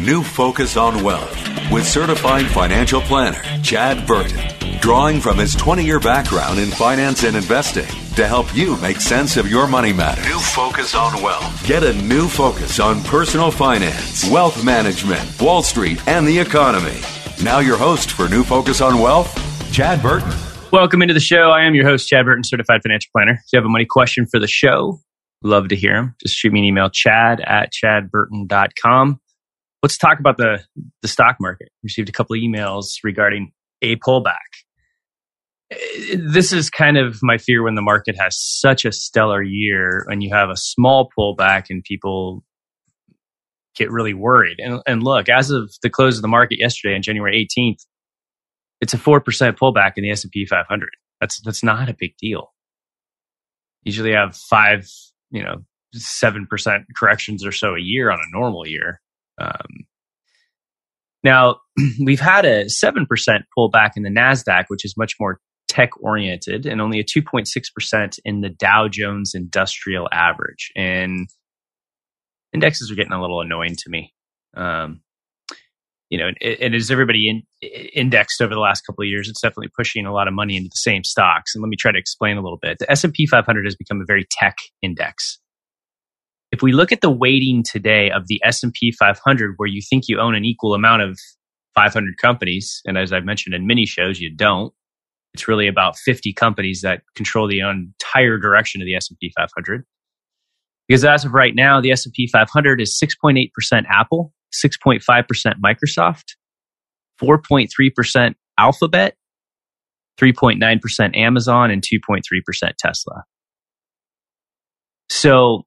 New Focus on Wealth with certified financial planner Chad Burton, drawing from his 20 year background in finance and investing to help you make sense of your money matters. New Focus on Wealth. Get a new focus on personal finance, wealth management, Wall Street, and the economy. Now, your host for New Focus on Wealth, Chad Burton. Welcome into the show. I am your host, Chad Burton, certified financial planner. If you have a money question for the show, love to hear them. Just shoot me an email, chad at chadburton.com. Let's talk about the, the stock market. Received a couple of emails regarding a pullback. Uh, this is kind of my fear when the market has such a stellar year and you have a small pullback and people get really worried. And, and look, as of the close of the market yesterday on January 18th, it's a 4% pullback in the S&P 500. That's, that's not a big deal. Usually have five, you know, 7% corrections or so a year on a normal year. Um, now, we've had a 7% pullback in the NASDAQ, which is much more tech oriented, and only a 2.6% in the Dow Jones Industrial Average. And indexes are getting a little annoying to me. Um, you know, and, and as everybody in, indexed over the last couple of years, it's definitely pushing a lot of money into the same stocks. And let me try to explain a little bit. The S&P 500 has become a very tech index. If we look at the weighting today of the S&P 500 where you think you own an equal amount of 500 companies and as I've mentioned in many shows you don't it's really about 50 companies that control the entire direction of the S&P 500 because as of right now the S&P 500 is 6.8% Apple 6.5% Microsoft, 4.3% Alphabet, 3.9% Amazon, and 2.3% Tesla. So,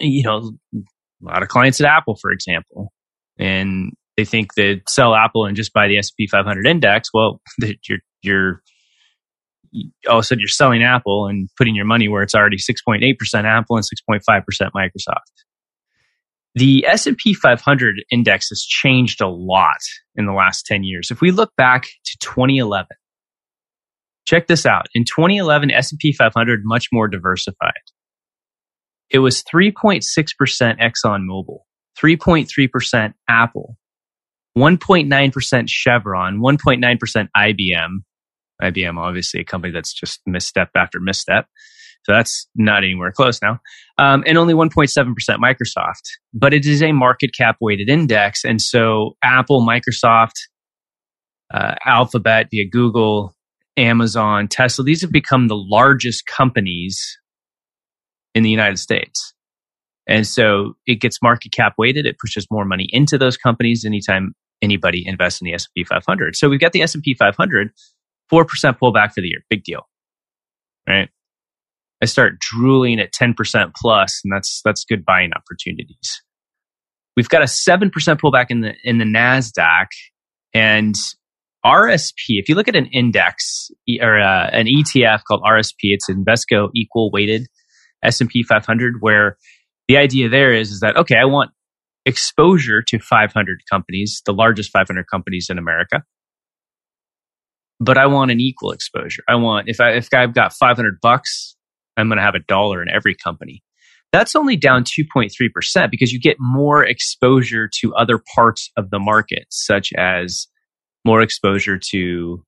you know, a lot of clients at Apple, for example, and they think that sell Apple and just buy the S&P 500 index. Well, you're, you're, all of a sudden you're selling Apple and putting your money where it's already 6.8% Apple and 6.5% Microsoft. The S&P 500 index has changed a lot in the last 10 years. If we look back to 2011, check this out. In 2011, S&P 500 much more diversified. It was 3.6% ExxonMobil, 3.3% Apple, 1.9% Chevron, 1.9% IBM. IBM, obviously, a company that's just misstep after misstep. So that's not anywhere close now. Um, and only 1.7% Microsoft. But it is a market cap weighted index. And so Apple, Microsoft, uh, Alphabet via Google, Amazon, Tesla, these have become the largest companies in the United States. And so it gets market cap weighted. It pushes more money into those companies anytime anybody invests in the S&P 500. So we've got the S&P 500, 4% pullback for the year. Big deal. Right? I start drooling at 10% plus, and that's that's good buying opportunities. We've got a 7% pullback in the in the Nasdaq and RSP. If you look at an index or uh, an ETF called RSP, it's Invesco Equal Weighted S&P 500 where the idea there is is that okay, I want exposure to 500 companies, the largest 500 companies in America. But I want an equal exposure. I want if I if I've got 500 bucks I'm going to have a dollar in every company. That's only down 2.3% because you get more exposure to other parts of the market, such as more exposure to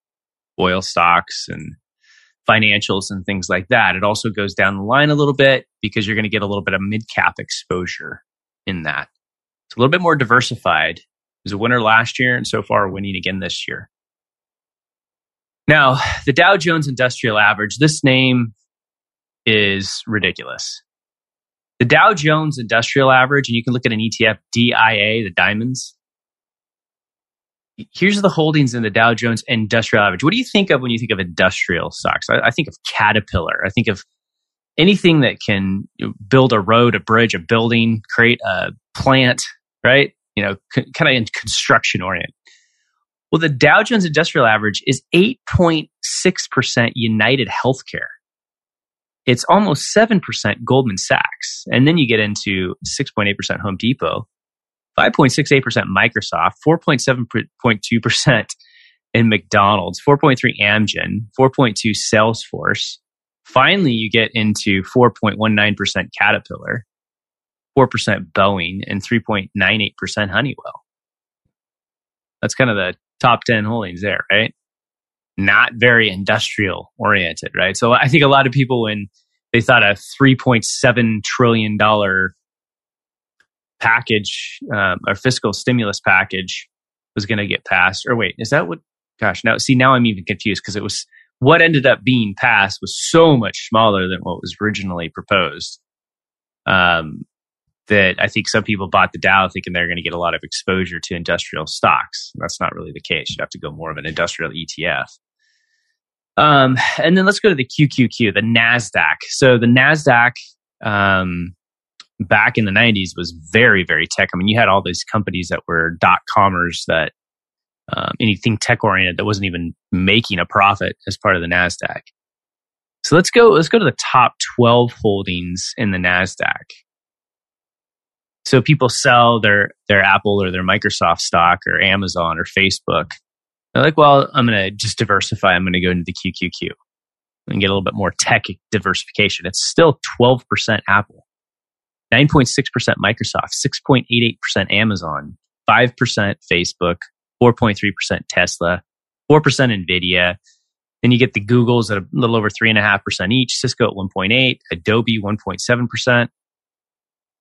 oil stocks and financials and things like that. It also goes down the line a little bit because you're going to get a little bit of mid cap exposure in that. It's a little bit more diversified. It was a winner last year and so far winning again this year. Now, the Dow Jones Industrial Average, this name is ridiculous. The Dow Jones Industrial Average, and you can look at an ETF, DIA, the diamonds. Here's the holdings in the Dow Jones Industrial Average. What do you think of when you think of industrial stocks? I, I think of Caterpillar. I think of anything that can build a road, a bridge, a building, create a plant, right? You know, c- kind of in construction orient. Well, the Dow Jones Industrial Average is 8.6% United Healthcare. It's almost 7% Goldman Sachs. And then you get into 6.8% Home Depot, 5.68% Microsoft, 4.7.2% in McDonald's, 4.3 Amgen, 4.2 Salesforce. Finally, you get into 4.19% Caterpillar, 4% Boeing, and 3.98% Honeywell. That's kind of the top 10 holdings there, right? Not very industrial oriented, right? So I think a lot of people, when they thought a $3.7 trillion package, um, or fiscal stimulus package was going to get passed, or wait, is that what? Gosh, now see, now I'm even confused because it was what ended up being passed was so much smaller than what was originally proposed. Um, that I think some people bought the Dow thinking they're going to get a lot of exposure to industrial stocks. That's not really the case. You'd have to go more of an industrial ETF. Um, and then let's go to the QQQ, the NASDAQ. So the NASDAQ um, back in the 90s was very, very tech. I mean, you had all these companies that were dot commerce that um, anything tech oriented that wasn't even making a profit as part of the NASDAQ. So let's go, let's go to the top 12 holdings in the NASDAQ. So people sell their their Apple or their Microsoft stock or Amazon or Facebook. They're like, well, I'm going to just diversify. I'm going to go into the QQQ and get a little bit more tech diversification. It's still 12% Apple, 9.6% Microsoft, 6.88% Amazon, 5% Facebook, 4.3% Tesla, 4% Nvidia. Then you get the Googles at a little over 3.5% each, Cisco at 1.8, Adobe 1.7%,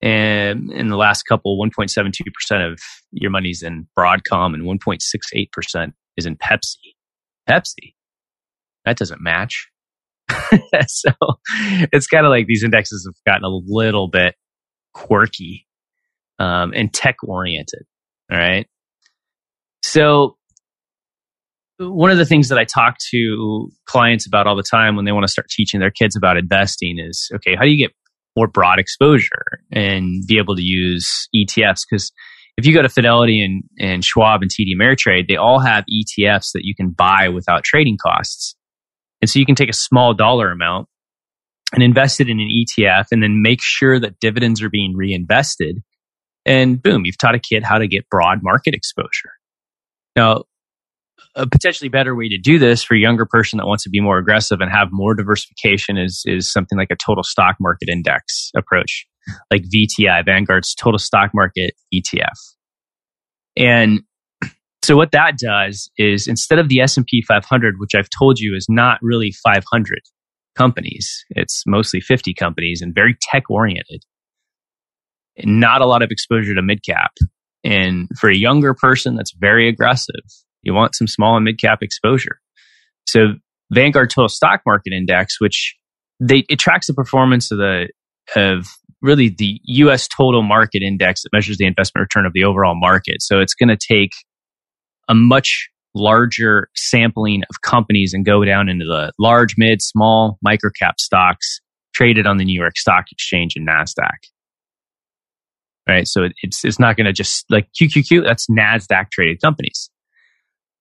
and in the last couple, 1.72% of your money's in Broadcom and 1.68% is in Pepsi. Pepsi. That doesn't match. so it's kind of like these indexes have gotten a little bit quirky um, and tech oriented. All right. So one of the things that I talk to clients about all the time when they want to start teaching their kids about investing is okay, how do you get more broad exposure and be able to use ETFs. Because if you go to Fidelity and, and Schwab and TD Ameritrade, they all have ETFs that you can buy without trading costs. And so you can take a small dollar amount and invest it in an ETF and then make sure that dividends are being reinvested. And boom, you've taught a kid how to get broad market exposure. Now, a potentially better way to do this for a younger person that wants to be more aggressive and have more diversification is is something like a total stock market index approach, like VTI, Vanguard's total stock market ETF. And so what that does is instead of the S&P 500, which I've told you is not really 500 companies, it's mostly 50 companies and very tech oriented. Not a lot of exposure to mid cap. And for a younger person that's very aggressive, you want some small and mid cap exposure. So Vanguard Total Stock Market Index, which they it tracks the performance of the of really the U.S. total market index that measures the investment return of the overall market. So it's going to take a much larger sampling of companies and go down into the large, mid, small, micro cap stocks traded on the New York Stock Exchange and Nasdaq. Right, so it's it's not going to just like QQQ. That's Nasdaq traded companies.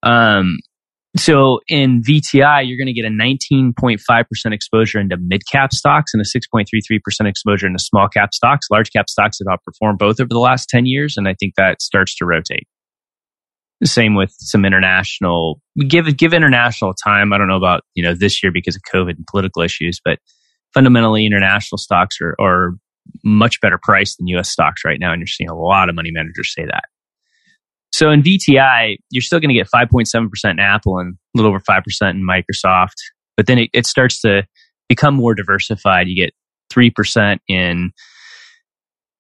Um, so in VTI, you're going to get a 19.5% exposure into mid cap stocks and a 6.33% exposure into small cap stocks. Large cap stocks have outperformed both over the last 10 years, and I think that starts to rotate. Same with some international. Give give international time. I don't know about you know this year because of COVID and political issues, but fundamentally, international stocks are, are much better priced than U.S. stocks right now, and you're seeing a lot of money managers say that. So in VTI, you're still going to get 5.7% in Apple and a little over 5% in Microsoft. But then it, it starts to become more diversified. You get 3% in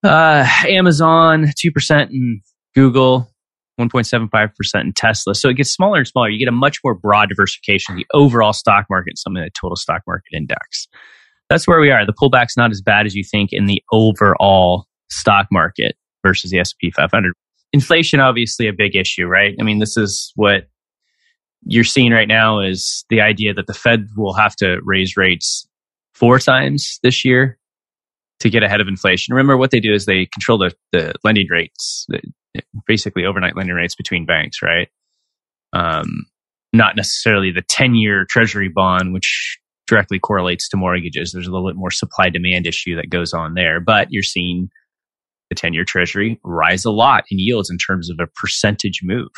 uh, Amazon, 2% in Google, 1.75% in Tesla. So it gets smaller and smaller. You get a much more broad diversification the overall stock market, something the total stock market index. that's where we are. The pullback's not as bad as you think in the overall stock market versus the S&P 500. Inflation, obviously, a big issue, right? I mean, this is what you're seeing right now is the idea that the Fed will have to raise rates four times this year to get ahead of inflation. Remember, what they do is they control the, the lending rates, basically overnight lending rates between banks, right? Um, not necessarily the 10 year treasury bond, which directly correlates to mortgages. There's a little bit more supply demand issue that goes on there, but you're seeing the 10 year treasury rise a lot in yields in terms of a percentage move.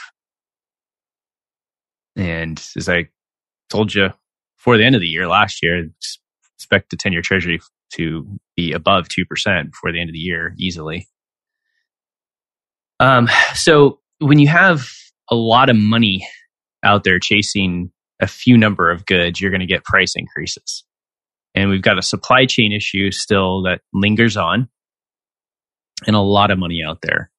And as I told you before the end of the year last year, expect the 10 year treasury to be above 2% before the end of the year easily. Um, so when you have a lot of money out there chasing a few number of goods, you're going to get price increases. And we've got a supply chain issue still that lingers on and a lot of money out there.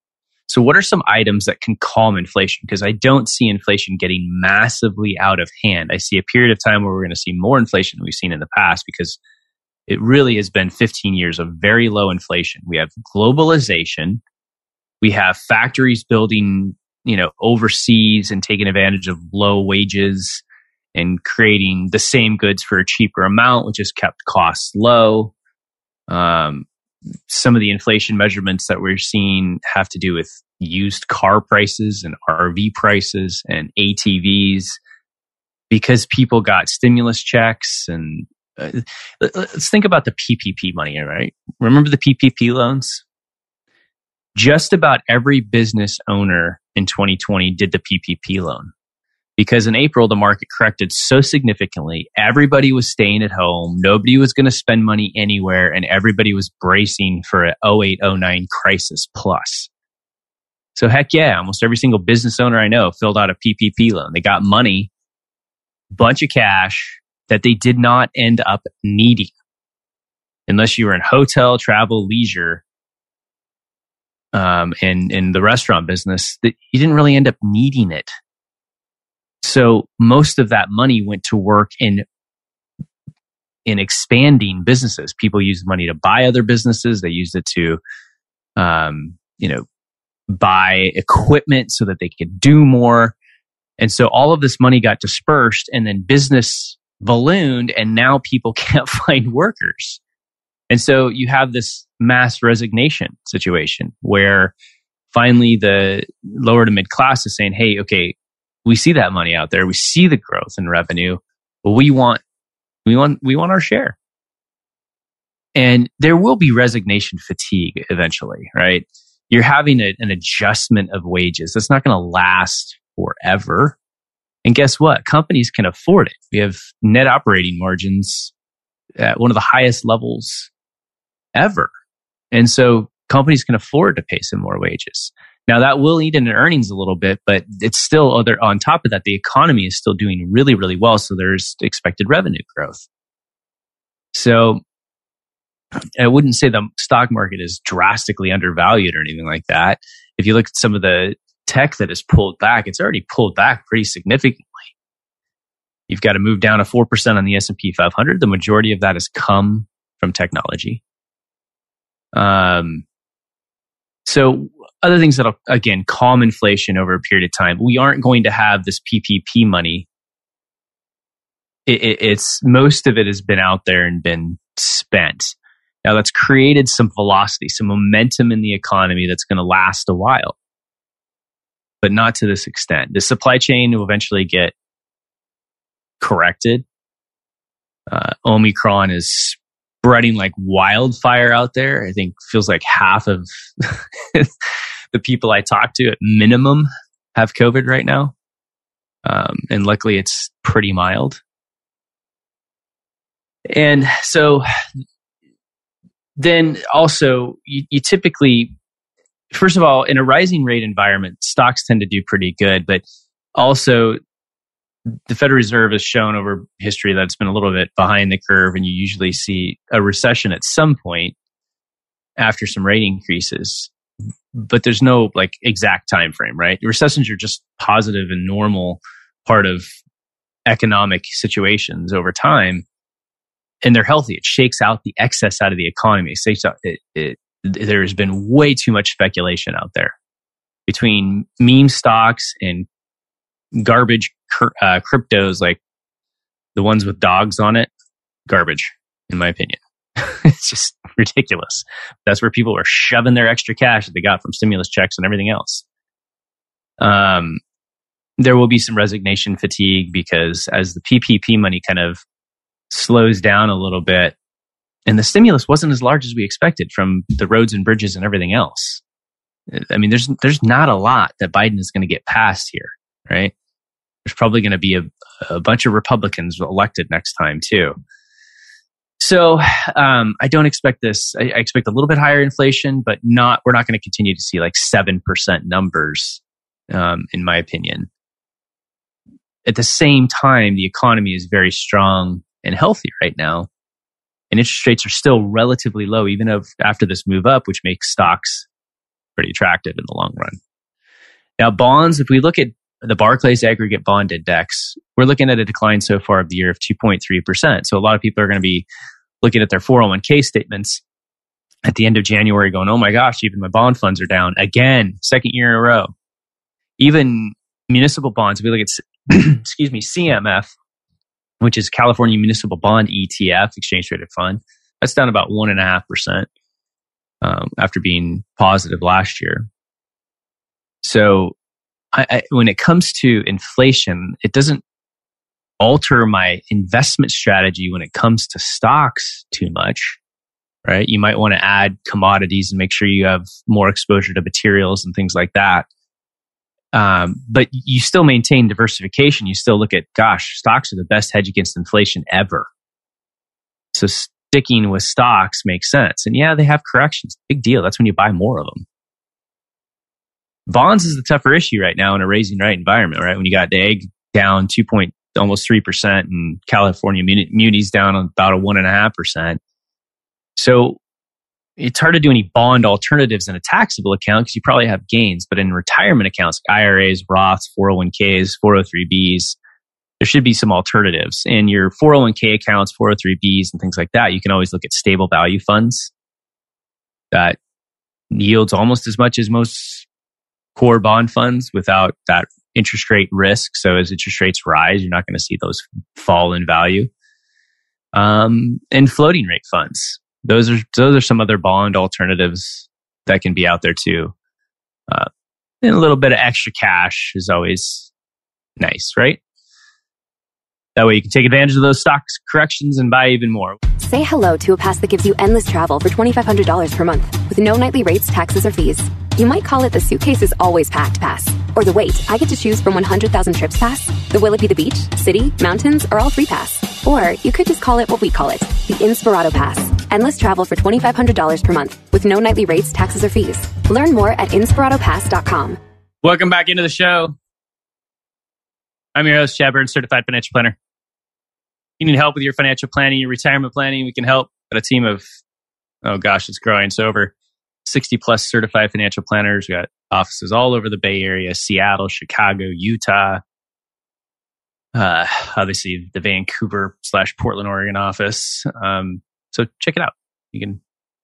So, what are some items that can calm inflation? Because I don't see inflation getting massively out of hand. I see a period of time where we're going to see more inflation than we've seen in the past because it really has been 15 years of very low inflation. We have globalization. We have factories building, you know, overseas and taking advantage of low wages and creating the same goods for a cheaper amount, which has kept costs low. Um, some of the inflation measurements that we're seeing have to do with used car prices and RV prices and ATVs because people got stimulus checks and uh, let's think about the PPP money, right? Remember the PPP loans? Just about every business owner in 2020 did the PPP loan because in April, the market corrected so significantly. Everybody was staying at home. Nobody was going to spend money anywhere and everybody was bracing for a 0809 crisis plus. So heck yeah, almost every single business owner I know filled out a PPP loan. They got money, bunch of cash that they did not end up needing. Unless you were in hotel, travel, leisure, um, and in the restaurant business, that you didn't really end up needing it so most of that money went to work in in expanding businesses. People used money to buy other businesses. They used it to, um, you know, buy equipment so that they could do more. And so all of this money got dispersed and then business ballooned and now people can't find workers. And so you have this mass resignation situation where finally the lower to mid class is saying, Hey, okay, we see that money out there. We see the growth in revenue, but we want, we want, we want our share. And there will be resignation fatigue eventually, right? You're having a, an adjustment of wages. That's not going to last forever. And guess what? Companies can afford it. We have net operating margins at one of the highest levels ever. And so companies can afford to pay some more wages. Now that will eat into earnings a little bit, but it's still other on top of that, the economy is still doing really, really well. So there's expected revenue growth. So I wouldn't say the stock market is drastically undervalued or anything like that. If you look at some of the tech that has pulled back, it's already pulled back pretty significantly. You've got to move down to 4% on the S&P 500. The majority of that has come from technology. Um, so other things that'll again calm inflation over a period of time. We aren't going to have this PPP money. It, it, it's most of it has been out there and been spent. Now that's created some velocity, some momentum in the economy that's going to last a while, but not to this extent. The supply chain will eventually get corrected. Uh, Omicron is spreading like wildfire out there. I think feels like half of the people I talk to at minimum have COVID right now. Um, and luckily it's pretty mild. And so then also you, you typically, first of all, in a rising rate environment, stocks tend to do pretty good, but also the Federal Reserve has shown over history that it's been a little bit behind the curve, and you usually see a recession at some point after some rate increases. But there's no like exact time frame, right? Recessions are just positive and normal part of economic situations over time. and they're healthy. It shakes out the excess out of the economy. It, it, it, there has been way too much speculation out there between meme stocks and garbage uh, cryptos like the ones with dogs on it. Garbage, in my opinion. it's just ridiculous. That's where people are shoving their extra cash that they got from stimulus checks and everything else. Um, there will be some resignation fatigue because as the PPP money kind of slows down a little bit, and the stimulus wasn't as large as we expected from the roads and bridges and everything else. I mean, there's there's not a lot that Biden is going to get passed here, right? There's probably going to be a, a bunch of Republicans elected next time too. So um, I don't expect this. I, I, expect a little bit higher inflation, but not. We're not going to continue to see like seven percent numbers, um, in my opinion. At the same time, the economy is very strong and healthy right now, and interest rates are still relatively low, even if after this move up, which makes stocks pretty attractive in the long run. Now, bonds. If we look at the Barclays Aggregate Bond Index, we're looking at a decline so far of the year of 2.3%. So a lot of people are going to be looking at their 401k statements at the end of January going, oh my gosh, even my bond funds are down again, second year in a row. Even municipal bonds, if we look at, excuse me, CMF, which is California Municipal Bond ETF, exchange traded fund, that's down about 1.5% um, after being positive last year. So I, I, when it comes to inflation, it doesn't alter my investment strategy when it comes to stocks too much, right? You might want to add commodities and make sure you have more exposure to materials and things like that. Um, but you still maintain diversification. You still look at, gosh, stocks are the best hedge against inflation ever. So sticking with stocks makes sense. And yeah, they have corrections. Big deal. That's when you buy more of them. Bonds is the tougher issue right now in a raising rate environment, right? When you got the Agg down two point almost three percent and California munis down about a one and a half percent. So it's hard to do any bond alternatives in a taxable account because you probably have gains, but in retirement accounts, like IRAs, Roths, 401ks, 403bs, there should be some alternatives. In your 401k accounts, 403bs, and things like that, you can always look at stable value funds that yields almost as much as most core bond funds without that interest rate risk. So as interest rates rise, you're not going to see those fall in value. Um, and floating rate funds. Those are those are some other bond alternatives that can be out there too. Uh, and a little bit of extra cash is always nice, right? That way you can take advantage of those stocks corrections and buy even more. Say hello to a pass that gives you endless travel for $2,500 per month with no nightly rates, taxes, or fees. You might call it the suitcase is always packed pass. Or the wait, I get to choose from 100,000 trips pass. The will it be the beach, city, mountains, or all three pass. Or you could just call it what we call it, the Inspirato Pass. Endless travel for $2,500 per month with no nightly rates, taxes, or fees. Learn more at inspiratopass.com. Welcome back into the show. I'm your host, Burns, certified financial planner. You need help with your financial planning, your retirement planning. We can help. Got a team of, oh gosh, it's growing. It's over 60 plus certified financial planners. We got offices all over the Bay Area, Seattle, Chicago, Utah. Uh, obviously the Vancouver slash Portland, Oregon office. Um, so check it out. You can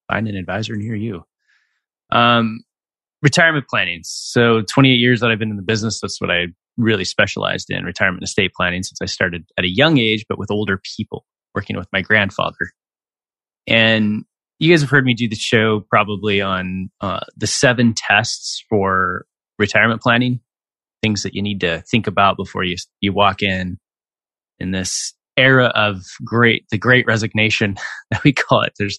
find an advisor near you. Um, retirement planning. So 28 years that I've been in the business, that's what I really specialized in retirement estate planning since I started at a young age, but with older people working with my grandfather. And you guys have heard me do the show probably on uh, the seven tests for retirement planning, things that you need to think about before you you walk in in this era of great the great resignation that we call it. There's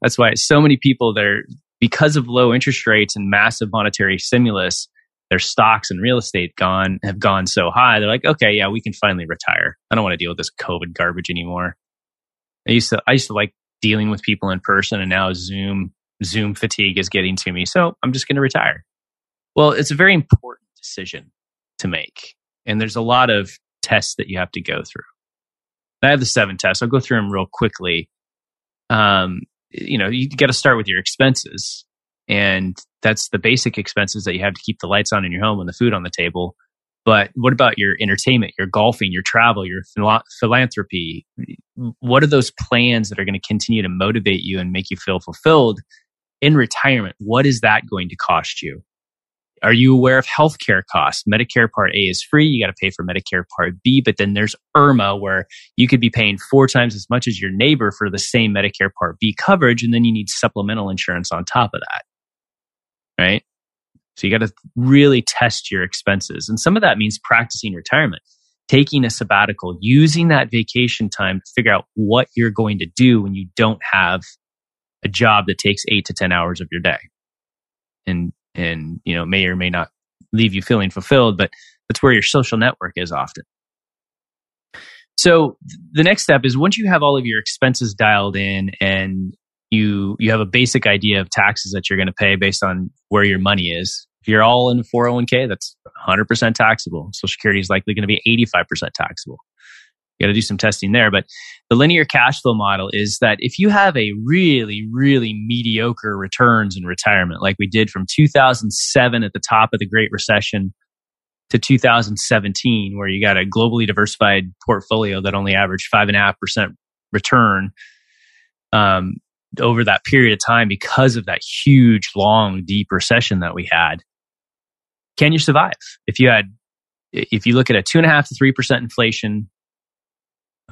that's why so many people there because of low interest rates and massive monetary stimulus, their stocks and real estate gone have gone so high. They're like, okay, yeah, we can finally retire. I don't want to deal with this COVID garbage anymore. I used to I used to like dealing with people in person and now Zoom Zoom fatigue is getting to me. So I'm just going to retire. Well, it's a very important decision to make. And there's a lot of tests that you have to go through. I have the seven tests. I'll go through them real quickly. Um, you know, you got to start with your expenses. And that's the basic expenses that you have to keep the lights on in your home and the food on the table. But what about your entertainment, your golfing, your travel, your phil- philanthropy? What are those plans that are going to continue to motivate you and make you feel fulfilled in retirement? What is that going to cost you? Are you aware of healthcare costs? Medicare Part A is free. You got to pay for Medicare Part B, but then there's IRMAA where you could be paying four times as much as your neighbor for the same Medicare Part B coverage. And then you need supplemental insurance on top of that. Right. So you got to really test your expenses. And some of that means practicing retirement, taking a sabbatical, using that vacation time to figure out what you're going to do when you don't have a job that takes eight to 10 hours of your day. And and you know may or may not leave you feeling fulfilled but that's where your social network is often so the next step is once you have all of your expenses dialed in and you you have a basic idea of taxes that you're going to pay based on where your money is if you're all in 401k that's 100% taxable social security is likely going to be 85% taxable you got to do some testing there. But the linear cash flow model is that if you have a really, really mediocre returns in retirement, like we did from 2007 at the top of the Great Recession to 2017, where you got a globally diversified portfolio that only averaged five and a half percent return um, over that period of time because of that huge, long, deep recession that we had. Can you survive if you had if you look at a two and a half to three percent inflation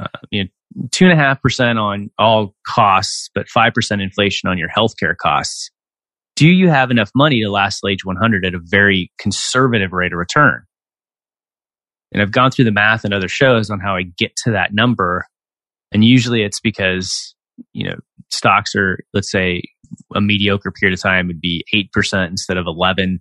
uh, you know, two and a half percent on all costs, but five percent inflation on your healthcare costs. Do you have enough money to last till age 100 at a very conservative rate of return? And I've gone through the math and other shows on how I get to that number. And usually it's because, you know, stocks are, let's say, a mediocre period of time would be 8% instead of 11.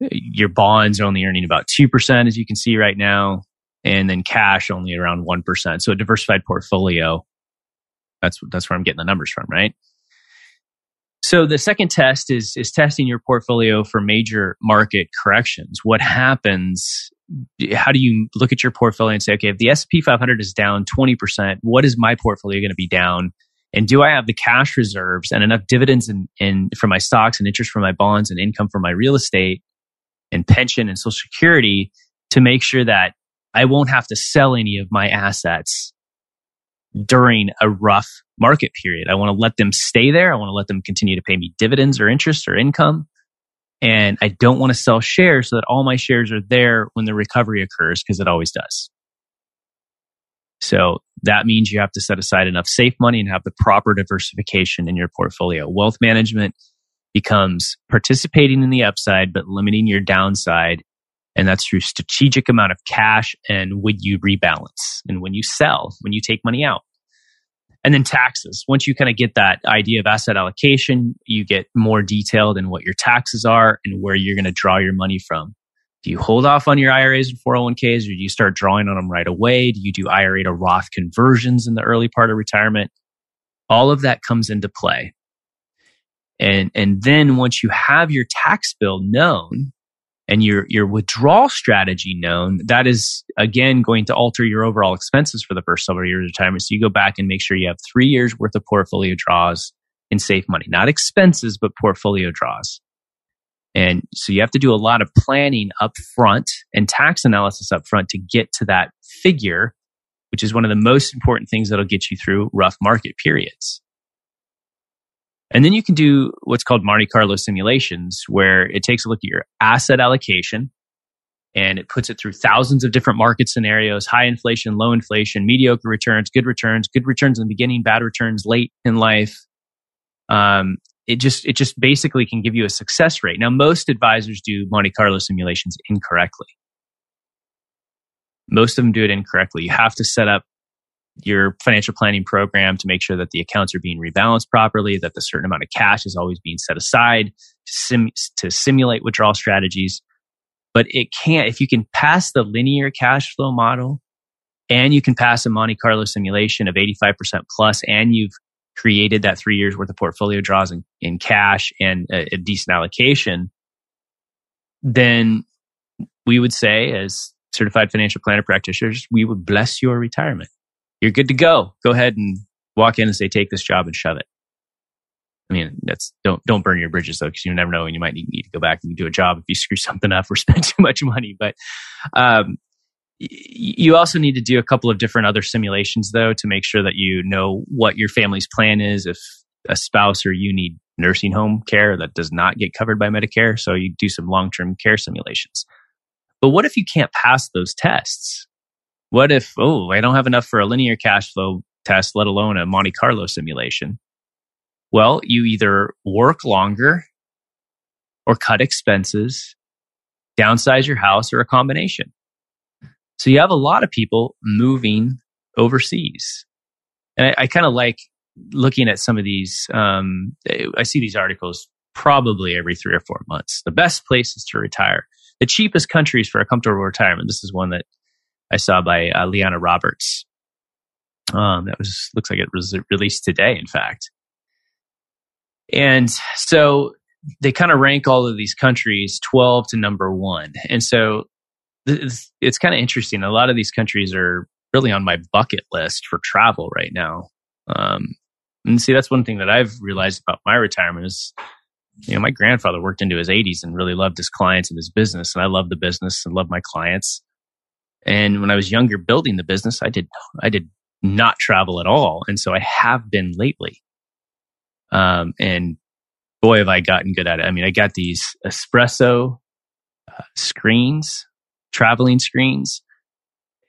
Your bonds are only earning about 2%, as you can see right now and then cash only around 1%. So a diversified portfolio, that's, that's where I'm getting the numbers from, right? So the second test is, is testing your portfolio for major market corrections. What happens? How do you look at your portfolio and say, okay, if the S&P 500 is down 20%, what is my portfolio going to be down? And do I have the cash reserves and enough dividends in, in for my stocks and interest for my bonds and income for my real estate and pension and social security to make sure that I won't have to sell any of my assets during a rough market period. I want to let them stay there. I want to let them continue to pay me dividends or interest or income. And I don't want to sell shares so that all my shares are there when the recovery occurs because it always does. So that means you have to set aside enough safe money and have the proper diversification in your portfolio. Wealth management becomes participating in the upside, but limiting your downside and that's through strategic amount of cash and when you rebalance and when you sell, when you take money out. And then taxes. Once you kind of get that idea of asset allocation, you get more detailed in what your taxes are and where you're going to draw your money from. Do you hold off on your IRAs and 401ks or do you start drawing on them right away? Do you do IRA to Roth conversions in the early part of retirement? All of that comes into play. And, and then once you have your tax bill known, and your your withdrawal strategy known, that is again going to alter your overall expenses for the first several years of retirement. So you go back and make sure you have three years worth of portfolio draws in safe money, not expenses, but portfolio draws. And so you have to do a lot of planning up front and tax analysis up front to get to that figure, which is one of the most important things that'll get you through rough market periods. And then you can do what's called Monte Carlo simulations, where it takes a look at your asset allocation and it puts it through thousands of different market scenarios high inflation, low inflation, mediocre returns, good returns, good returns in the beginning, bad returns late in life. Um, it just it just basically can give you a success rate. Now, most advisors do Monte Carlo simulations incorrectly. Most of them do it incorrectly. You have to set up your financial planning program to make sure that the accounts are being rebalanced properly, that the certain amount of cash is always being set aside to, sim- to simulate withdrawal strategies. But it can't, if you can pass the linear cash flow model and you can pass a Monte Carlo simulation of 85% plus and you've created that three years worth of portfolio draws in, in cash and a, a decent allocation, then we would say as certified financial planner practitioners, we would bless your retirement you're good to go. Go ahead and walk in and say, take this job and shove it. I mean, that's don't don't burn your bridges though, because you never know when you might need, to go back and do a job if you screw something up or spend too much money. But um, you also need to do a couple of different other simulations though to make sure that you know what your family's plan is if a spouse or you need nursing home care that does not get covered by Medicare. So you do some long term care simulations. But what if you can't pass those tests? What if, oh, I don't have enough for a linear cash flow test, let alone a Monte Carlo simulation? Well, you either work longer or cut expenses, downsize your house, or a combination. So you have a lot of people moving overseas. And I, I kind of like looking at some of these. Um, I see these articles probably every three or four months. The best places to retire, the cheapest countries for a comfortable retirement. This is one that I saw by uh, Liana Roberts. Um, that was looks like it was released today, in fact. And so they kind of rank all of these countries 12 to number one. And so it's, it's kind of interesting. A lot of these countries are really on my bucket list for travel right now. Um, and see, that's one thing that I've realized about my retirement is, you know, my grandfather worked into his 80s and really loved his clients and his business. And I love the business and love my clients. And when I was younger building the business, I did, I did not travel at all. And so I have been lately. Um, and boy, have I gotten good at it. I mean, I got these espresso uh, screens, traveling screens.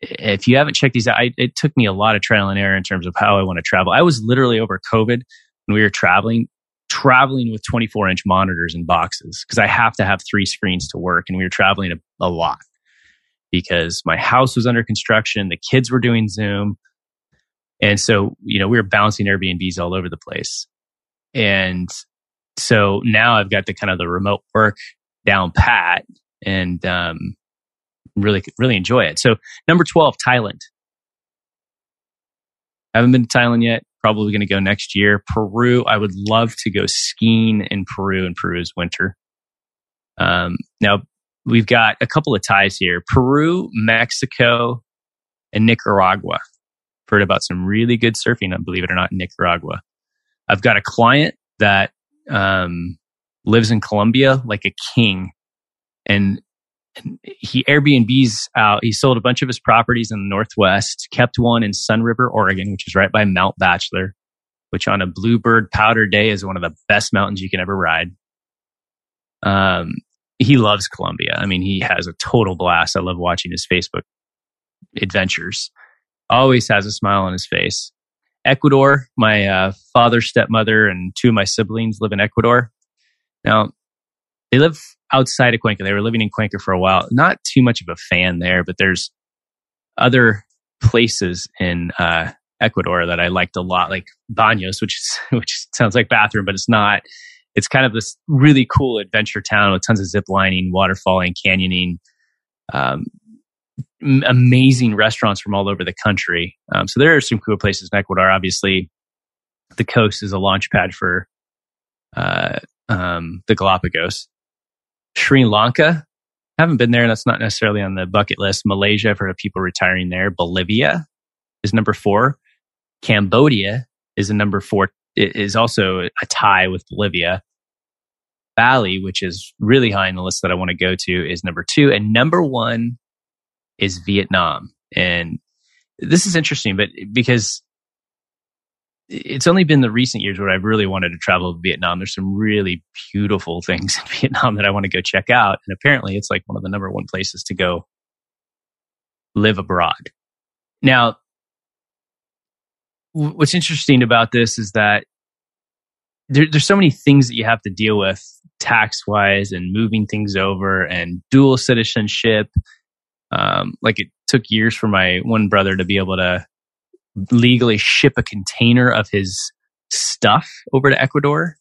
If you haven't checked these out, I, it took me a lot of trial and error in terms of how I want to travel. I was literally over COVID when we were traveling, traveling with 24 inch monitors and boxes because I have to have three screens to work. And we were traveling a, a lot because my house was under construction. The kids were doing Zoom. And so, you know, we were bouncing Airbnbs all over the place. And so now I've got the kind of the remote work down pat and um, really, really enjoy it. So number 12, Thailand. Haven't been to Thailand yet. Probably going to go next year. Peru. I would love to go skiing in Peru in Peru's winter. Um, now we've got a couple of ties here: Peru, Mexico, and Nicaragua. I've Heard about some really good surfing, believe it or not, in Nicaragua. I've got a client that um, lives in Colombia like a king, and he Airbnb's out. He sold a bunch of his properties in the Northwest, kept one in Sunriver, Oregon, which is right by Mount Bachelor, which on a bluebird powder day is one of the best mountains you can ever ride. Um, he loves Colombia. I mean, he has a total blast. I love watching his Facebook adventures. Always has a smile on his face. Ecuador. My uh, father, stepmother, and two of my siblings live in Ecuador. Now, they live outside of Cuenca. They were living in Cuenca for a while. Not too much of a fan there, but there's other places in uh, Ecuador that I liked a lot, like Baños, which is, which sounds like bathroom, but it's not. It's kind of this really cool adventure town with tons of zip lining, waterfalling, canyoning. Um, amazing restaurants from all over the country. Um, so there are some cool places in Ecuador. Obviously, the coast is a launch pad for uh, um, the Galapagos. Sri Lanka, haven't been there. That's not necessarily on the bucket list. Malaysia, I've heard of people retiring there. Bolivia is number four. Cambodia is a number four. Is also a tie with Bolivia. Bali, which is really high in the list that I want to go to, is number two. And number one is Vietnam. And this is interesting, but because it's only been the recent years where I've really wanted to travel to Vietnam. There's some really beautiful things in Vietnam that I want to go check out. And apparently it's like one of the number one places to go live abroad. Now, what's interesting about this is that there, there's so many things that you have to deal with tax wise and moving things over and dual citizenship um, like it took years for my one brother to be able to legally ship a container of his stuff over to Ecuador.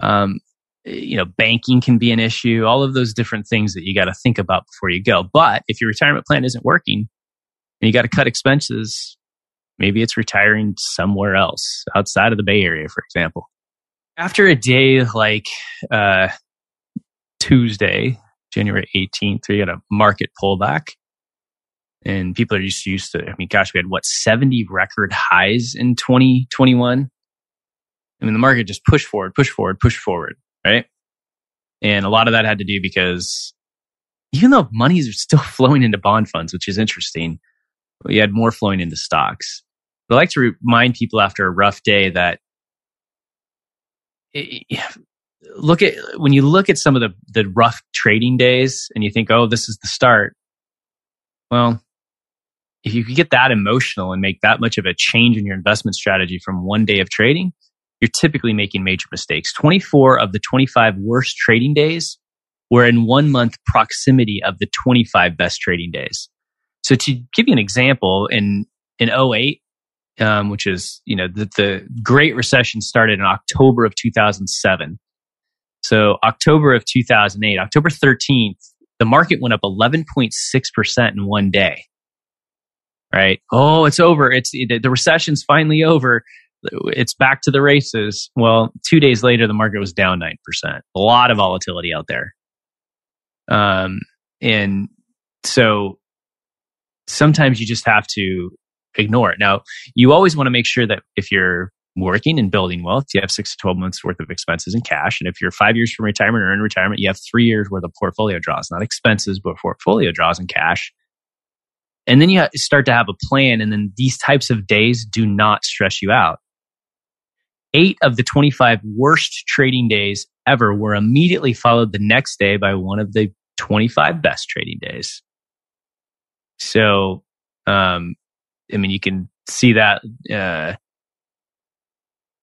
Um, you know, banking can be an issue, all of those different things that you got to think about before you go. But if your retirement plan isn't working and you got to cut expenses, maybe it's retiring somewhere else outside of the Bay Area, for example. After a day like uh, Tuesday, January 18th, we had a market pullback. And people are just used to, I mean, gosh, we had what, 70 record highs in 2021? I mean, the market just pushed forward, push forward, push forward, right? And a lot of that had to do because even though money is still flowing into bond funds, which is interesting, we had more flowing into stocks. I like to remind people after a rough day that look at when you look at some of the, the rough trading days and you think, oh, this is the start. Well, if you could get that emotional and make that much of a change in your investment strategy from one day of trading, you're typically making major mistakes. 24 of the 25 worst trading days were in one month proximity of the 25 best trading days. So to give you an example, in, in 08, um, which is, you know, the, the Great Recession started in October of 2007. So October of 2008, October 13th, the market went up 11.6% in one day right? Oh, it's over. It's the recession's finally over. It's back to the races. Well, two days later, the market was down 9%. A lot of volatility out there. Um, and so sometimes you just have to ignore it. Now, you always want to make sure that if you're working and building wealth, you have six to 12 months worth of expenses in cash. And if you're five years from retirement or in retirement, you have three years worth of portfolio draws, not expenses, but portfolio draws in cash. And then you start to have a plan. And then these types of days do not stress you out. Eight of the 25 worst trading days ever were immediately followed the next day by one of the 25 best trading days. So, um, I mean, you can see that, uh,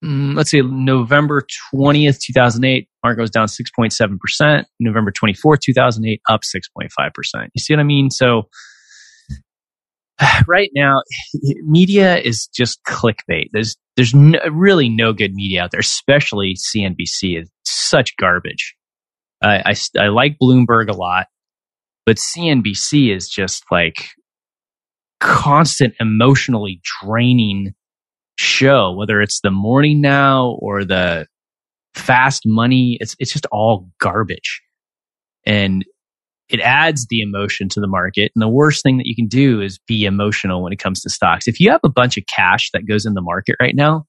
mm, let's see, November 20th, 2008, market goes down 6.7%. November 24th, 2008, up 6.5%. You see what I mean? So, right now, media is just clickbait. There's there's no, really no good media out there, especially CNBC is such garbage. I, I, I like Bloomberg a lot, but CNBC is just like constant emotionally draining show. Whether it's the Morning Now or the Fast Money, it's it's just all garbage. And it adds the emotion to the market. And the worst thing that you can do is be emotional when it comes to stocks. If you have a bunch of cash that goes in the market right now,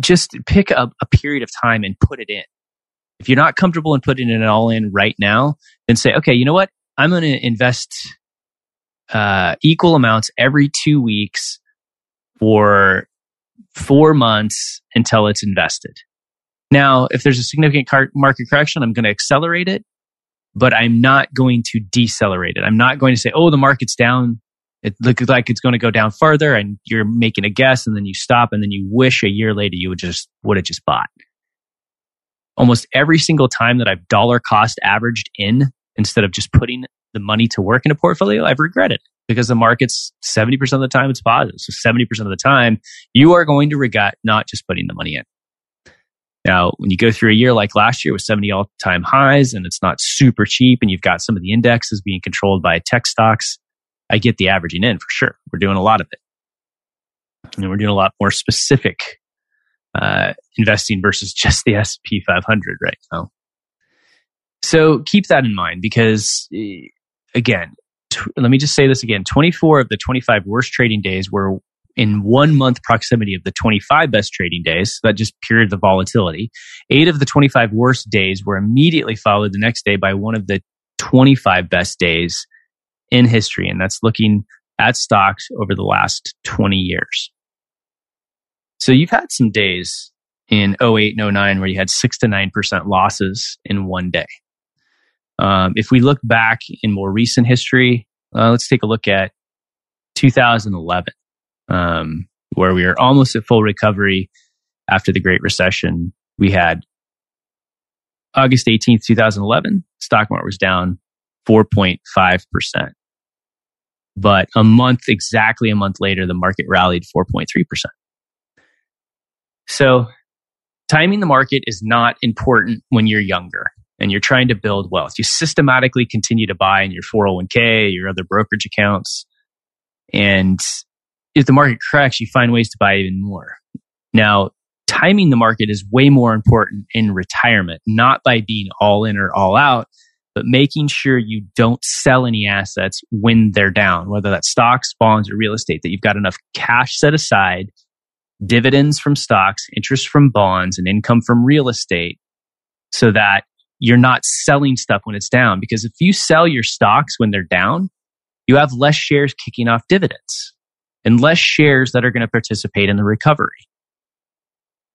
just pick a, a period of time and put it in. If you're not comfortable in putting it all in right now, then say, okay, you know what? I'm going to invest uh, equal amounts every two weeks for four months until it's invested. Now, if there's a significant car- market correction, I'm going to accelerate it, but I'm not going to decelerate it. I'm not going to say, oh, the market's down. It looks like it's going to go down further and you're making a guess and then you stop and then you wish a year later you would just, would have just bought. Almost every single time that I've dollar cost averaged in instead of just putting the money to work in a portfolio, I've regretted because the market's 70% of the time it's positive. So 70% of the time you are going to regret not just putting the money in. Now, when you go through a year like last year with 70 all time highs and it's not super cheap and you've got some of the indexes being controlled by tech stocks, I get the averaging in for sure. We're doing a lot of it. And we're doing a lot more specific uh, investing versus just the S&P 500 right now. So keep that in mind because, eh, again, let me just say this again 24 of the 25 worst trading days were in one month proximity of the 25 best trading days. that just period the volatility. Eight of the 25 worst days were immediately followed the next day by one of the 25 best days in history. And that's looking at stocks over the last 20 years. So you've had some days in 08 and 09 where you had six to 9% losses in one day. Um, if we look back in more recent history, uh, let's take a look at 2011 um, where we were almost at full recovery after the Great Recession. We had August 18th, 2011, stock market was down 4.5%. But a month, exactly a month later, the market rallied 4.3%. So timing the market is not important when you're younger and you're trying to build wealth. You systematically continue to buy in your 401k, your other brokerage accounts, and if the market cracks, you find ways to buy even more. Now, timing the market is way more important in retirement, not by being all in or all out, but making sure you don't sell any assets when they're down, whether that's stocks, bonds, or real estate, that you've got enough cash set aside dividends from stocks, interest from bonds, and income from real estate so that you're not selling stuff when it's down. Because if you sell your stocks when they're down, you have less shares kicking off dividends and less shares that are going to participate in the recovery.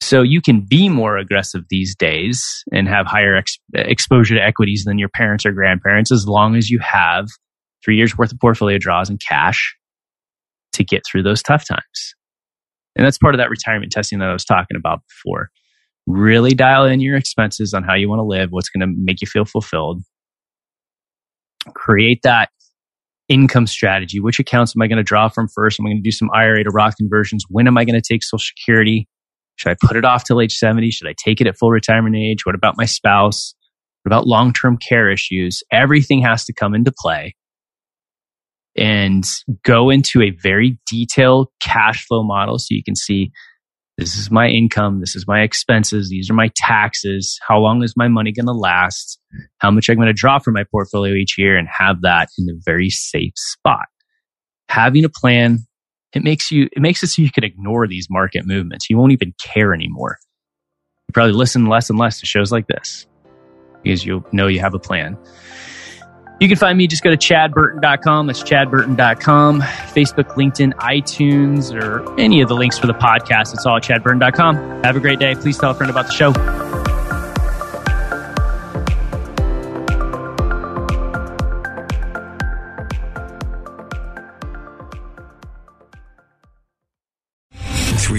So you can be more aggressive these days and have higher ex- exposure to equities than your parents or grandparents as long as you have three years worth of portfolio draws and cash to get through those tough times. And that's part of that retirement testing that I was talking about before. Really dial in your expenses on how you want to live, what's going to make you feel fulfilled. Create that income strategy. Which accounts am I going to draw from first? Am I going to do some IRA to Roth conversions? When am I going to take Social Security? Should I put it off till age 70? Should I take it at full retirement age? What about my spouse? What about long term care issues? Everything has to come into play and go into a very detailed cash flow model so you can see this is my income, this is my expenses, these are my taxes, how long is my money going to last, how much I'm going to draw from my portfolio each year, and have that in a very safe spot. Having a plan, it makes you it makes it so you can ignore these market movements. You won't even care anymore. You probably listen less and less to shows like this because you'll know you have a plan. You can find me, just go to chadburton.com. That's chadburton.com. Facebook, LinkedIn, iTunes, or any of the links for the podcast. It's all at chadburton.com. Have a great day. Please tell a friend about the show.